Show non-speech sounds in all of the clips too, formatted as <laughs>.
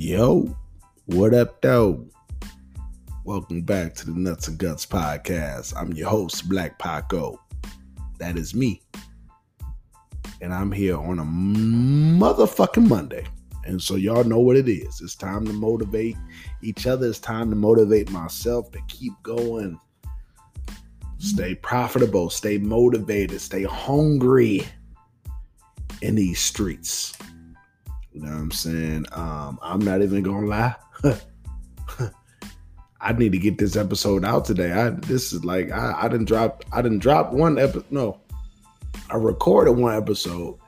Yo, what up, though? Welcome back to the Nuts and Guts podcast. I'm your host, Black Paco. That is me. And I'm here on a motherfucking Monday. And so y'all know what it is. It's time to motivate each other. It's time to motivate myself to keep going. Stay profitable, stay motivated, stay hungry in these streets. You know what I'm saying? Um, I'm not even gonna lie. <laughs> I need to get this episode out today. I this is like I, I didn't drop I didn't drop one episode. No, I recorded one episode,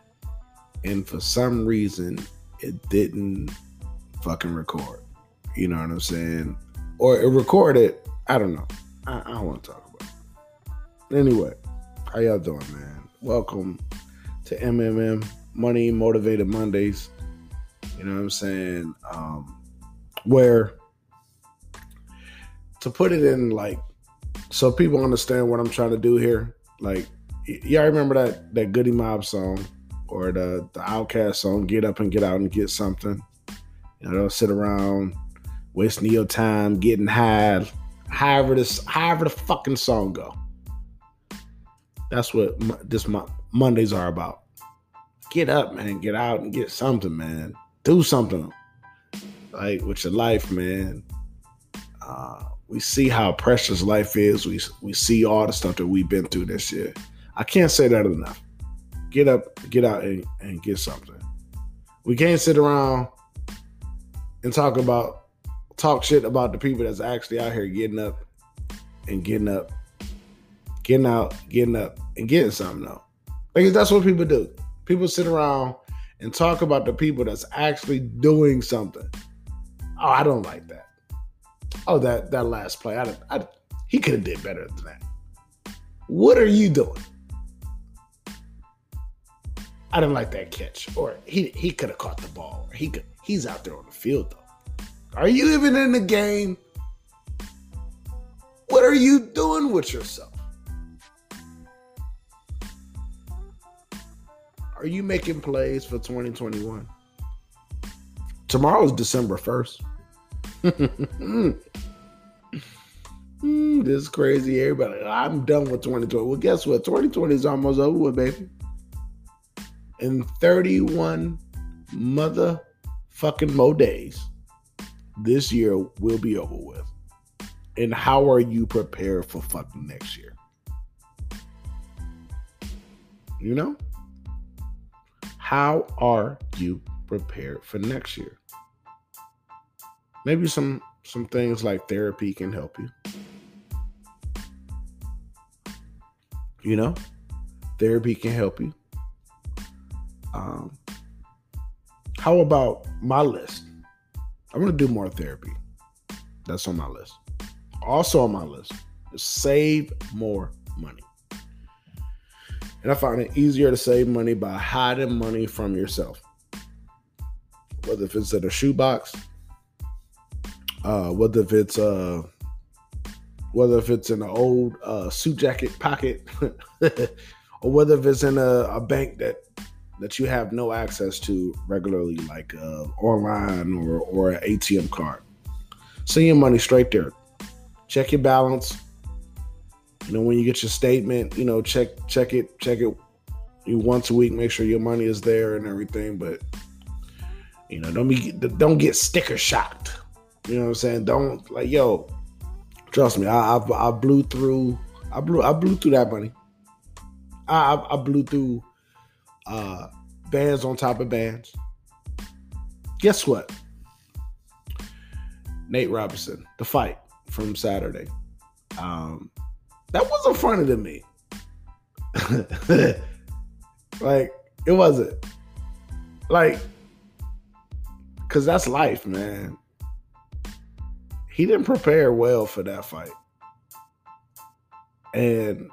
and for some reason it didn't fucking record. You know what I'm saying? Or it recorded. I don't know. I, I don't want to talk about. It. Anyway, how y'all doing, man? Welcome to MMM Money Motivated Mondays. You know what I'm saying? Um, where to put it in like so people understand what I'm trying to do here. Like y'all remember that that Goodie Mob song or the the OutKast song, "Get Up and Get Out and Get Something." You know, don't sit around wasting your time getting high. However this, however the fucking song go. That's what this Mondays are about. Get up, man. Get out and get something, man. Do something, like with your life, man. Uh, we see how precious life is. We we see all the stuff that we've been through this year. I can't say that enough. Get up, get out, and, and get something. We can't sit around and talk about talk shit about the people that's actually out here getting up and getting up, getting out, getting up, and getting something though. Because that's what people do. People sit around and talk about the people that's actually doing something. Oh, I don't like that oh, that that last play, I, I he could have did better than that. What are you doing? I didn't like that catch, or he he could have caught the ball. Or he could he's out there on the field though. Are you even in the game? What are you doing with yourself? Are you making plays for 2021? Tomorrow is December 1st. <laughs> mm, this is crazy. Everybody, I'm done with 2020. Well, guess what? 2020 is almost over with, baby. In 31 motherfucking mo days, this year will be over with. And how are you prepared for fucking next year? You know? How are you prepared for next year? maybe some some things like therapy can help you. You know, therapy can help you. Um, how about my list? I'm gonna do more therapy. That's on my list. Also on my list is save more money. And I find it easier to save money by hiding money from yourself. Whether if it's in a shoebox, uh, whether if it's uh, whether if it's in an old uh, suit jacket pocket, <laughs> or whether if it's in a, a, bank that that you have no access to regularly, like uh, online or or an ATM card. Send your money straight there. Check your balance. You know when you get your statement, you know check check it check it you once a week. Make sure your money is there and everything. But you know don't be don't get sticker shocked you know what I'm saying? Don't like yo. Trust me, I I, I blew through. I blew I blew through that money. I I, I blew through uh bands on top of bands. Guess what? Nate Robinson, the fight from Saturday. Um, that wasn't funny to me. <laughs> like it wasn't. Like, cause that's life, man he didn't prepare well for that fight. And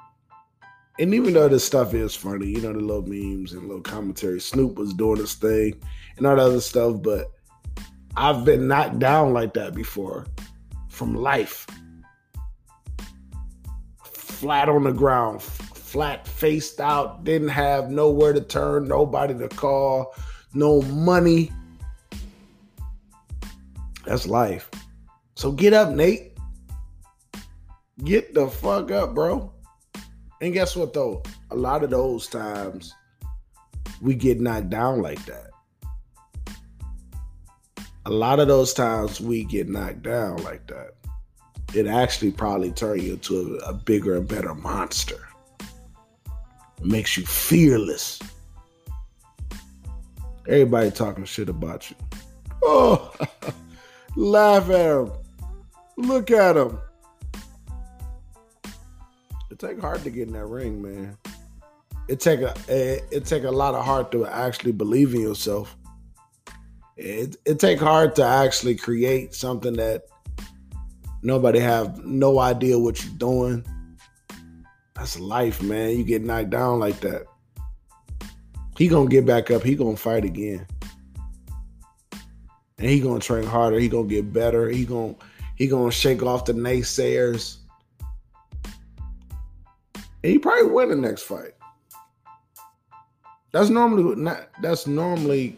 and even though this stuff is funny, you know, the little memes and little commentary, Snoop was doing his thing and all that other stuff, but I've been knocked down like that before from life. Flat on the ground, flat faced out, didn't have nowhere to turn, nobody to call, no money. That's life. So get up, Nate. Get the fuck up, bro. And guess what though? A lot of those times we get knocked down like that. A lot of those times we get knocked down like that. It actually probably turns you into a, a bigger and better monster. It makes you fearless. Everybody talking shit about you. Oh, <laughs> laugh at him. Look at him. It take hard to get in that ring, man. It take a it, it take a lot of heart to actually believe in yourself. It it take hard to actually create something that nobody have no idea what you're doing. That's life, man. You get knocked down like that. He gonna get back up. He gonna fight again, and he gonna train harder. He gonna get better. He gonna he gonna shake off the naysayers. And he probably win the next fight. That's normally not. That's normally,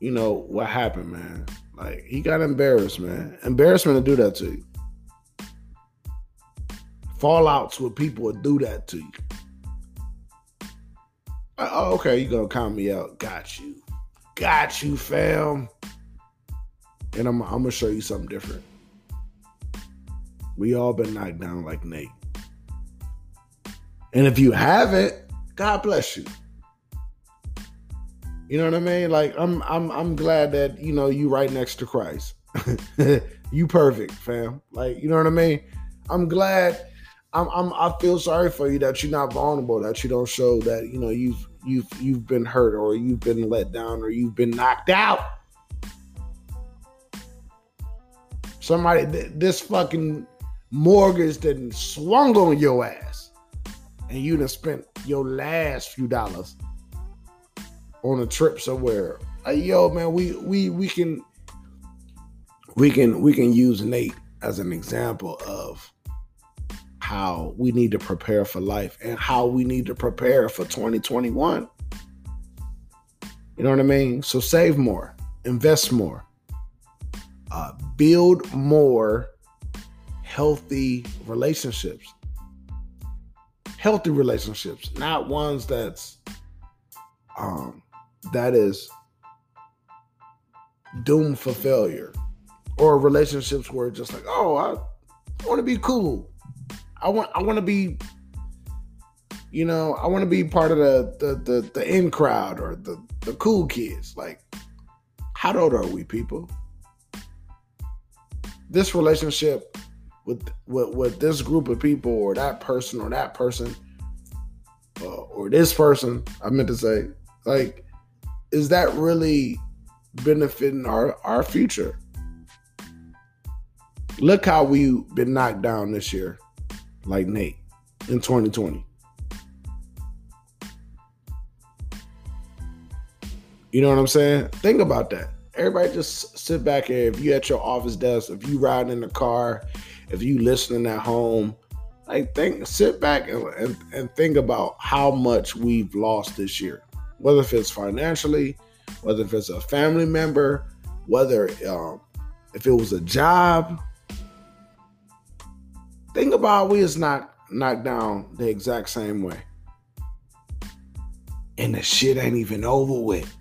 you know, what happened, man. Like he got embarrassed, man. Embarrassment to do that to you. Fallouts with people would do that to you. Oh, okay, you gonna count me out? Got you, got you, fam. And I'm, I'm gonna show you something different. We all been knocked down like Nate. And if you haven't, God bless you. You know what I mean? Like I'm I'm I'm glad that you know you right next to Christ. <laughs> you perfect, fam. Like you know what I mean? I'm glad I'm, I'm I feel sorry for you that you're not vulnerable, that you don't show that you know you've you've you've been hurt or you've been let down or you've been knocked out. Somebody this fucking mortgage didn't swung on your ass, and you done spent your last few dollars on a trip somewhere. Like, yo, man, we we we can we can we can use Nate as an example of how we need to prepare for life and how we need to prepare for 2021. You know what I mean? So save more, invest more, uh, build more healthy relationships. Healthy relationships, not ones that's um that is doomed for failure or relationships where it's just like, oh, I want to be cool. I want I want to be you know, I want to be part of the the the, the in crowd or the the cool kids. Like how old are we people? This relationship with with, with this group of people or that person or that person uh, or this person, I meant to say, like is that really benefiting our our future? Look how we've been knocked down this year like Nate in 2020. You know what I'm saying? Think about that. Everybody just sit back here. If you at your office desk, if you riding in the car, if you listening at home, like think, sit back and, and, and think about how much we've lost this year. Whether if it's financially, whether if it's a family member, whether um, if it was a job, Think about we is not knocked down the exact same way. And the shit ain't even over with.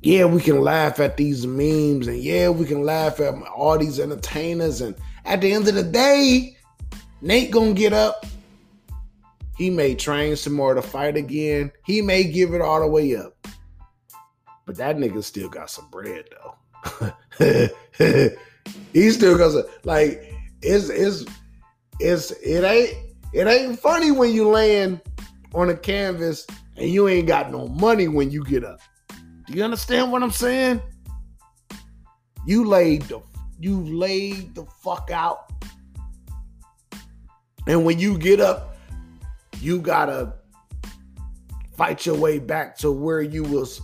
Yeah, we can laugh at these memes and yeah, we can laugh at all these entertainers. And at the end of the day, Nate gonna get up. He may train some more to fight again. He may give it all the way up. But that nigga still got some bread though. <laughs> he still goes like it's it's it's it ain't it ain't funny when you land on a canvas and you ain't got no money when you get up. Do you understand what I'm saying? You laid the you laid the fuck out. And when you get up, you gotta fight your way back to where you was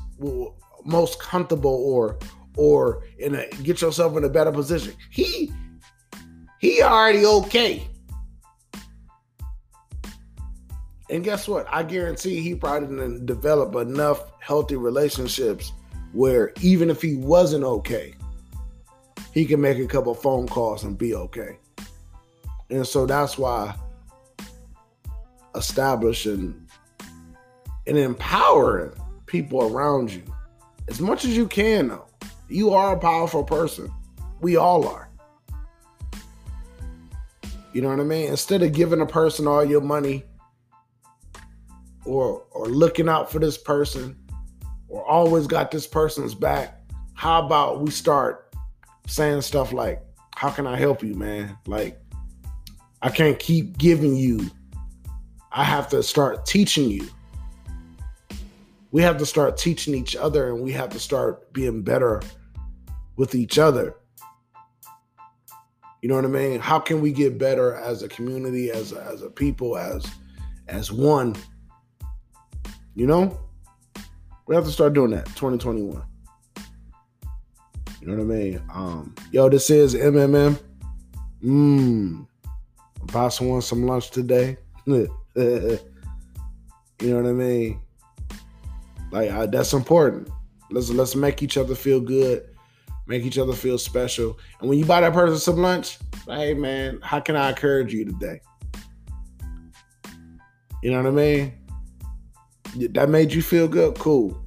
most comfortable or or in a get yourself in a better position. He he already okay. And guess what? I guarantee he probably didn't develop enough healthy relationships where even if he wasn't okay, he can make a couple phone calls and be okay. And so that's why establishing and empowering people around you as much as you can, though. You are a powerful person. We all are. You know what I mean? Instead of giving a person all your money or or looking out for this person or always got this person's back, how about we start saying stuff like, How can I help you, man? Like, I can't keep giving you. I have to start teaching you. We have to start teaching each other and we have to start being better with each other. You know what I mean? How can we get better as a community, as a, as a people, as as one? You know, we have to start doing that. 2021. You know what I mean? Um, yo, this is MMM. Mmm. About someone some lunch today. <laughs> <laughs> you know what I mean? Like I, that's important. Let's let's make each other feel good make each other feel special. And when you buy that person some lunch, hey man, how can I encourage you today? You know what I mean? That made you feel good? Cool.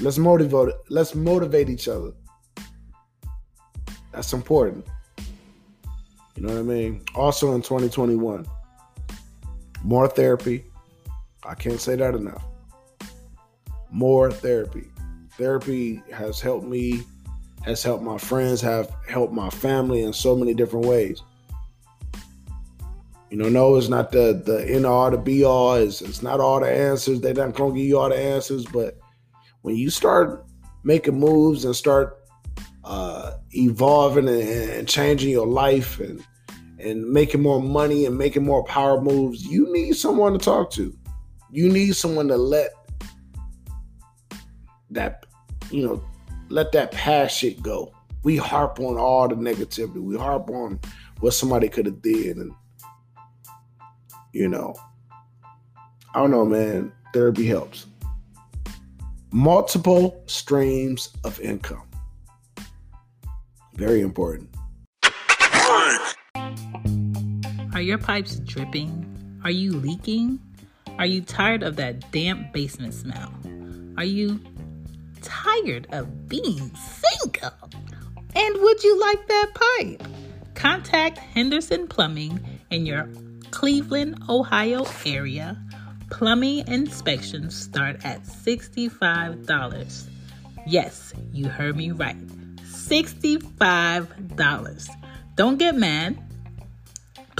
Let's motivate let's motivate each other. That's important. You know what I mean? Also in 2021, more therapy. I can't say that enough. More therapy. Therapy has helped me has helped my friends, have helped my family in so many different ways. You know, no, it's not the the end all, the be all. It's, it's not all the answers. They're not gonna give you all the answers. But when you start making moves and start uh, evolving and, and changing your life and and making more money and making more power moves, you need someone to talk to. You need someone to let that you know let that past shit go. We harp on all the negativity. We harp on what somebody could have did, and you know, I don't know, man. Therapy helps. Multiple streams of income. Very important. Are your pipes dripping? Are you leaking? Are you tired of that damp basement smell? Are you tired of being single? And would you like that pipe? Contact Henderson Plumbing in your Cleveland, Ohio area. Plumbing inspections start at $65. Yes, you heard me right. $65. Don't get mad.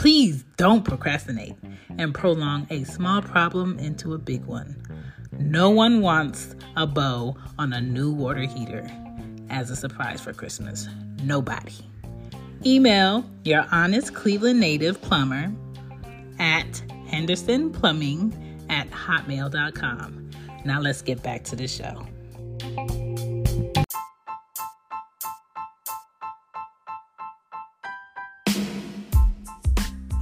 Please don't procrastinate and prolong a small problem into a big one. No one wants a bow on a new water heater as a surprise for Christmas. Nobody. Email your honest Cleveland native plumber at Henderson Plumbing at hotmail.com. Now let's get back to the show.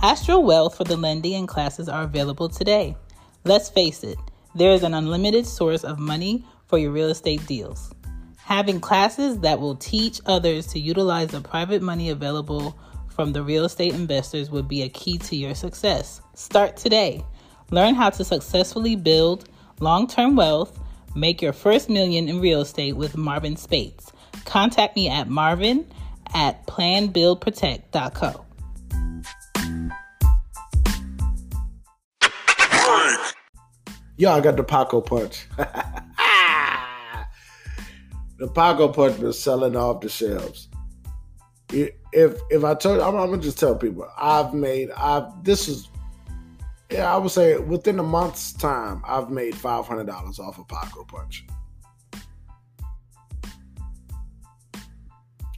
Astral Wealth for the lending and classes are available today. Let's face it, there is an unlimited source of money for your real estate deals. Having classes that will teach others to utilize the private money available from the real estate investors would be a key to your success. Start today. Learn how to successfully build long term wealth. Make your first million in real estate with Marvin Spates. Contact me at marvin at planbuildprotect.co. I got the Paco Punch. <laughs> the Paco Punch been selling off the shelves. If if I told, I'm, I'm gonna just tell people I've made I've this is yeah I would say within a month's time I've made five hundred dollars off of Paco Punch.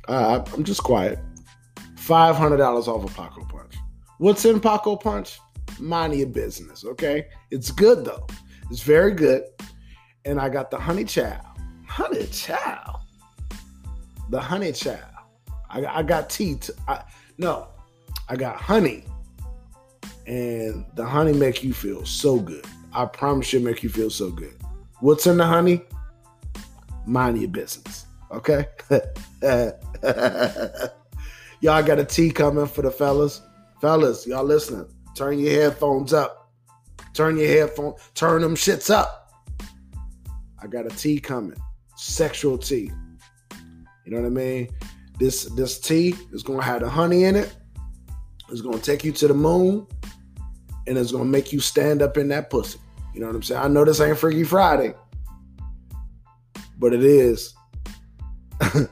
Uh, I'm just quiet. Five hundred dollars off of Paco Punch. What's in Paco Punch? Mind your business, okay? It's good though. It's very good. And I got the honey chow. Honey chow. The honey chow. I, I got tea. T- I, no, I got honey. And the honey make you feel so good. I promise you make you feel so good. What's in the honey? mind your business. Okay? <laughs> y'all got a tea coming for the fellas. Fellas, y'all listening. Turn your headphones up. Turn your headphone, turn them shits up. I got a tea coming. Sexual tea. You know what I mean? This this tea is gonna have the honey in it. It's gonna take you to the moon, and it's gonna make you stand up in that pussy. You know what I'm saying? I know this ain't Freaky Friday, but it is. <laughs>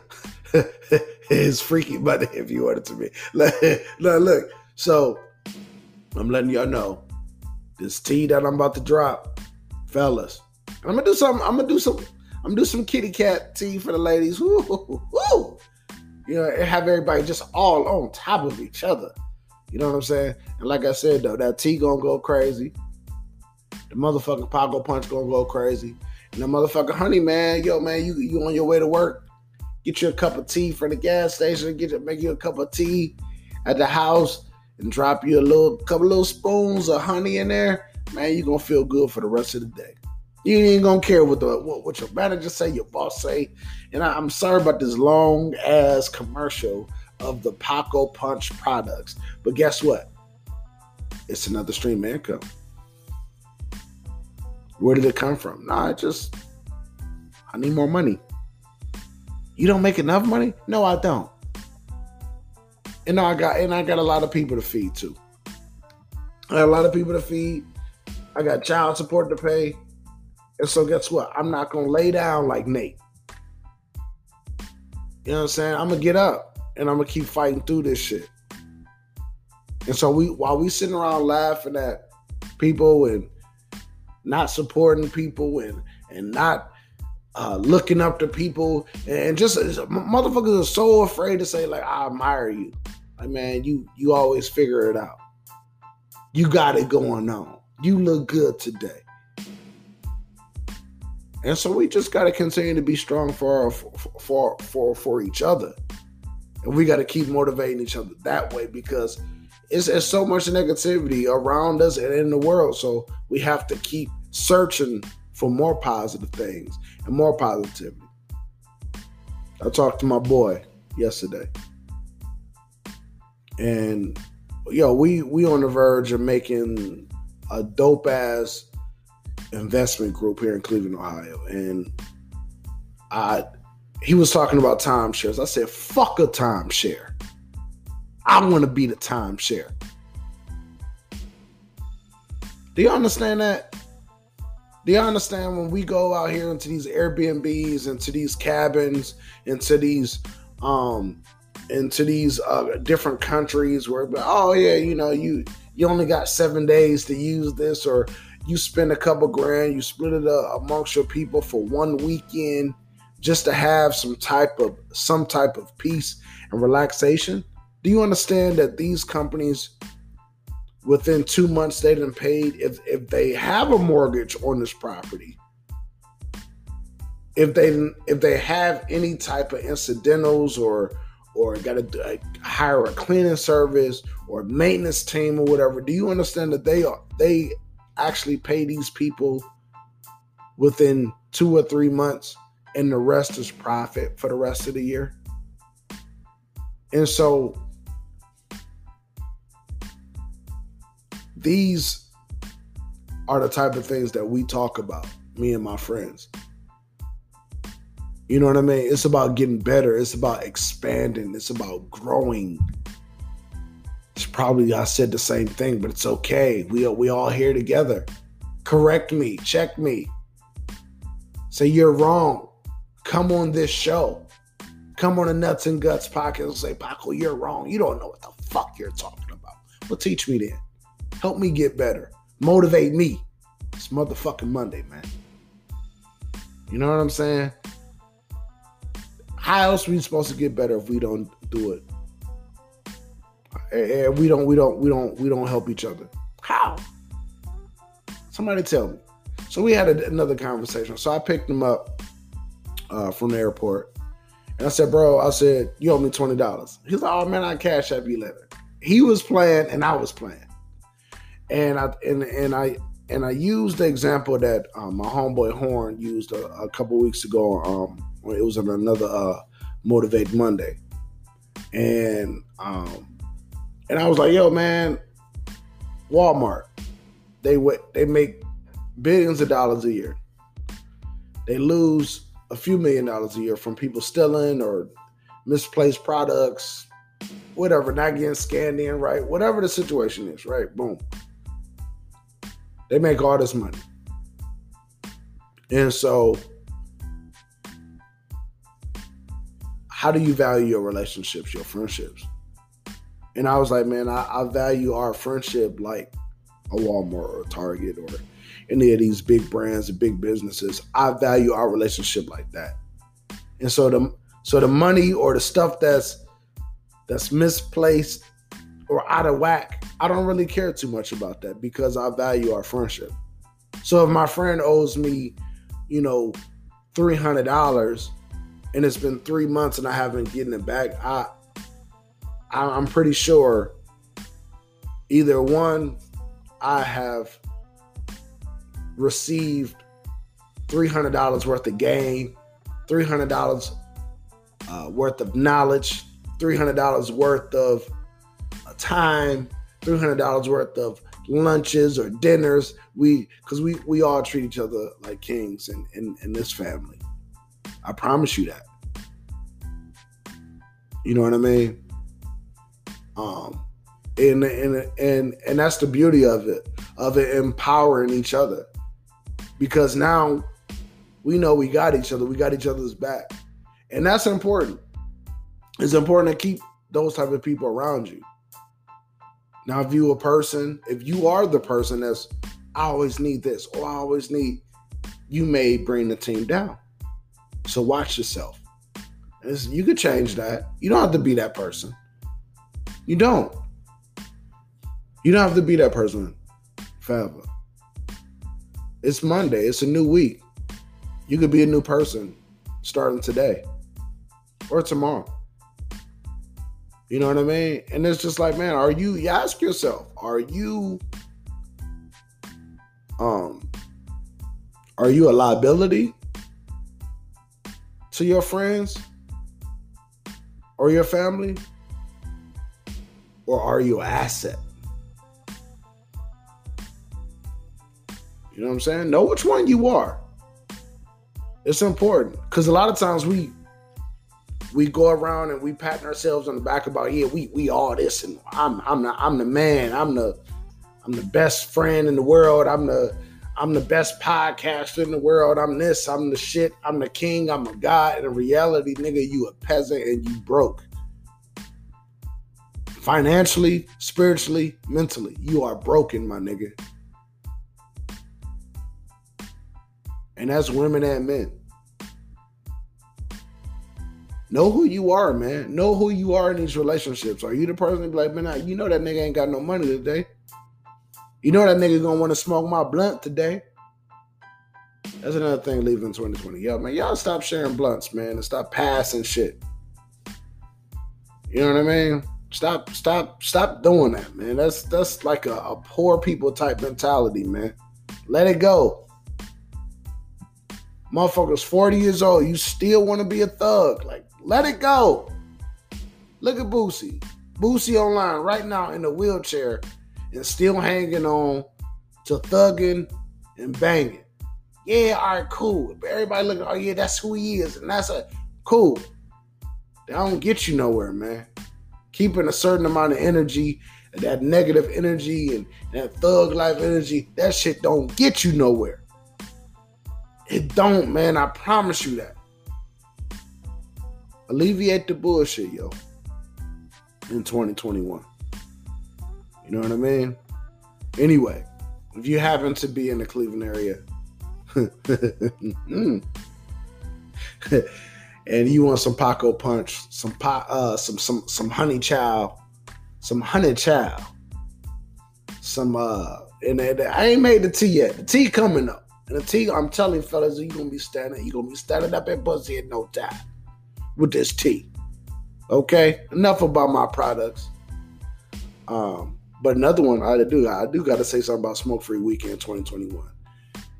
it's freaky Monday if you it to. <laughs> Look, look, look. So I'm letting y'all know this tea that I'm about to drop, fellas. I'm gonna do some. I'm gonna do some. I'm gonna do some kitty cat tea for the ladies. Woo, woo, woo. You know, and have everybody just all on top of each other. You know what I'm saying? And like I said though, that tea gonna go crazy. The motherfucking Paco Punch gonna go crazy. And the motherfucking honey man, yo man, you you on your way to work? Get you a cup of tea from the gas station. Get you make you a cup of tea at the house and drop you a little couple little spoons of honey in there. Man, you're gonna feel good for the rest of the day. You ain't gonna care what the what, what your manager say, your boss say. And I, I'm sorry about this long ass commercial of the Paco Punch products, but guess what? It's another stream of income. Where did it come from? Nah, just I need more money. You don't make enough money? No, I don't. And I got and I got a lot of people to feed too. I got a lot of people to feed. I got child support to pay. And so guess what? I'm not gonna lay down like Nate. You know what I'm saying? I'm gonna get up and I'm gonna keep fighting through this shit. And so we while we sitting around laughing at people and not supporting people and and not uh, looking up to people and just motherfuckers are so afraid to say like I admire you. Like man, you you always figure it out. You got it going on. You look good today. And so we just got to continue to be strong for our, for for for each other. And we got to keep motivating each other that way because it's, it's so much negativity around us and in the world. So we have to keep searching for more positive things and more positivity. I talked to my boy yesterday. And yo, we we on the verge of making a dope ass investment group here in Cleveland, Ohio. And I he was talking about timeshares. I said, fuck a timeshare. I want to be the timeshare. Do you understand that? Do you understand when we go out here into these Airbnbs, into these cabins, into these um into these uh, different countries where oh yeah, you know, you you only got seven days to use this, or you spend a couple grand, you split it up amongst your people for one weekend just to have some type of some type of peace and relaxation. Do you understand that these companies within two months they didn't paid if if they have a mortgage on this property if they if they have any type of incidentals or or got to uh, hire a cleaning service or maintenance team or whatever do you understand that they are they actually pay these people within two or three months and the rest is profit for the rest of the year and so These are the type of things that we talk about, me and my friends. You know what I mean? It's about getting better. It's about expanding. It's about growing. It's probably I said the same thing, but it's okay. We are, we all here together. Correct me, check me. Say you're wrong. Come on this show. Come on the Nuts and Guts podcast and say, Paco, you're wrong. You don't know what the fuck you're talking about. Well, teach me then. Help me get better. Motivate me. It's motherfucking Monday, man. You know what I'm saying? How else are we supposed to get better if we don't do it? And we don't, we don't, we don't, we don't help each other. How? Somebody tell me. So we had a, another conversation. So I picked him up uh, from the airport, and I said, "Bro, I said you owe me twenty dollars." He's like, "Oh man, I cash up you later." He was playing, and I was playing and I and and I and I used the example that um, my homeboy Horn used a, a couple weeks ago. Um, it was on another uh, Motivate Monday, and um, and I was like, "Yo, man, Walmart, they they make billions of dollars a year. They lose a few million dollars a year from people stealing or misplaced products, whatever, not getting scanned in right, whatever the situation is, right? Boom." They make all this money. And so, how do you value your relationships, your friendships? And I was like, man, I, I value our friendship like a Walmart or a Target or any of these big brands and big businesses. I value our relationship like that. And so the so the money or the stuff that's that's misplaced or out of whack, I don't really care too much about that because I value our friendship. So if my friend owes me, you know, three hundred dollars, and it's been three months and I haven't getting it back, I, I'm pretty sure either one, I have received three hundred dollars worth of gain, three hundred dollars uh, worth of knowledge, three hundred dollars worth of time, three hundred dollars worth of lunches or dinners. We because we we all treat each other like kings in, in in this family. I promise you that. You know what I mean? Um, and and and and that's the beauty of it, of it empowering each other, because now we know we got each other, we got each other's back, and that's important. It's important to keep those type of people around you. Now, if you a person, if you are the person that's I always need this or I always need, you may bring the team down. So watch yourself. It's, you could change that. You don't have to be that person. You don't. You don't have to be that person forever. It's Monday. It's a new week. You could be a new person starting today or tomorrow. You know what I mean? And it's just like, man, are you, you ask yourself, are you um are you a liability to your friends or your family? Or are you an asset? You know what I'm saying? Know which one you are. It's important because a lot of times we we go around and we pat ourselves on the back about yeah we we all this and I'm I'm the I'm the man I'm the I'm the best friend in the world I'm the I'm the best podcaster in the world I'm this I'm the shit I'm the king I'm a god in reality nigga you a peasant and you broke financially spiritually mentally you are broken my nigga and that's women and men Know who you are, man. Know who you are in these relationships. Are you the person to be like, man, you know that nigga ain't got no money today? You know that nigga gonna want to smoke my blunt today? That's another thing leaving 2020. Yo, man, y'all stop sharing blunts, man, and stop passing shit. You know what I mean? Stop, stop, stop doing that, man. That's that's like a, a poor people type mentality, man. Let it go. Motherfuckers 40 years old, you still want to be a thug. Like, let it go. Look at Boosie. Boosie online right now in a wheelchair and still hanging on to thugging and banging. Yeah, all right, cool. Everybody looking, oh yeah, that's who he is. And that's a cool. That don't get you nowhere, man. Keeping a certain amount of energy, that negative energy and that thug life energy, that shit don't get you nowhere. It don't, man. I promise you that. Alleviate the bullshit, yo. In 2021. You know what I mean? Anyway, if you happen to be in the Cleveland area <laughs> and you want some Paco punch, some pot, uh, some some some honey chow, some honey chow, some uh, and, I ain't made the tea yet. The tea coming up. And the tea, I'm telling fellas, you gonna be standing, you gonna be standing up at Buzzy in no time with this tea. Okay, enough about my products. Um, But another one I do I do got to say something about Smoke Free Weekend 2021.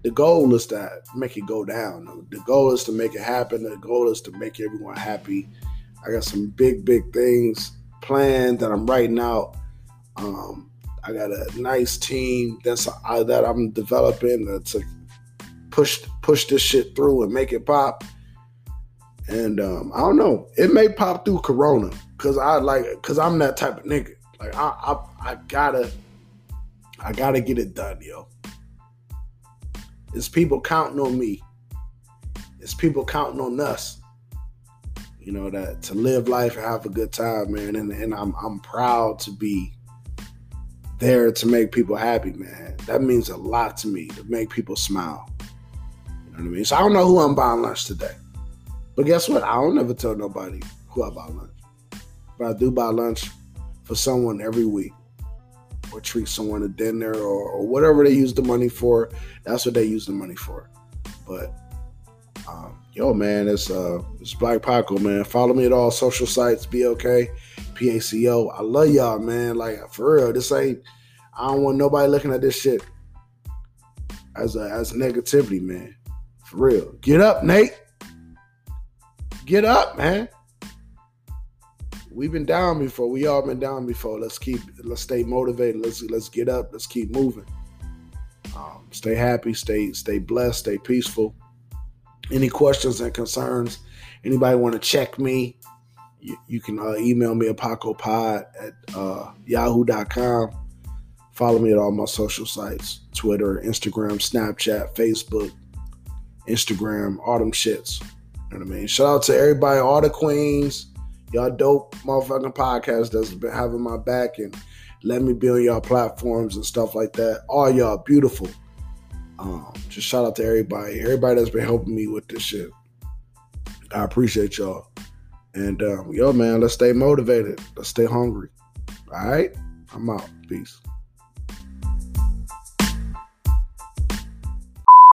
The goal is to make it go down. The goal is to make it happen. The goal is to make everyone happy. I got some big big things planned that I'm writing out. Um, I got a nice team that's uh, that I'm developing to push push this shit through and make it pop. And um, I don't know, it may pop through Corona because I like because I'm that type of nigga. Like I, I I gotta I gotta get it done, yo. It's people counting on me. It's people counting on us. You know that to live life and have a good time, man. And and I'm I'm proud to be there to make people happy, man. That means a lot to me to make people smile. You know what I mean? So I don't know who I'm buying lunch today. But guess what? I don't never tell nobody who I buy lunch. But I do buy lunch for someone every week. Or treat someone to dinner or, or whatever they use the money for. That's what they use the money for. But um, yo, man, it's uh it's Black Paco, man. Follow me at all social sites, be okay. PACO. I love y'all, man. Like for real, this ain't. I don't want nobody looking at this shit as a as negativity, man. For real. Get up, Nate. Get up, man. We've been down before. We all been down before. Let's keep. Let's stay motivated. Let's let's get up. Let's keep moving. Um, stay happy. Stay stay blessed. Stay peaceful. Any questions and concerns? Anybody want to check me? you, you can uh, email me at pacopod at uh, yahoo.com. Follow me at all my social sites Twitter, Instagram, Snapchat, Facebook, Instagram, them shits. You know what I mean? Shout out to everybody, all the queens. Y'all dope motherfucking podcast that's been having my back and let me be on y'all platforms and stuff like that. All y'all beautiful. Um, just shout out to everybody, everybody that's been helping me with this shit. I appreciate y'all. And um, yo, man, let's stay motivated. Let's stay hungry. All right? I'm out. Peace.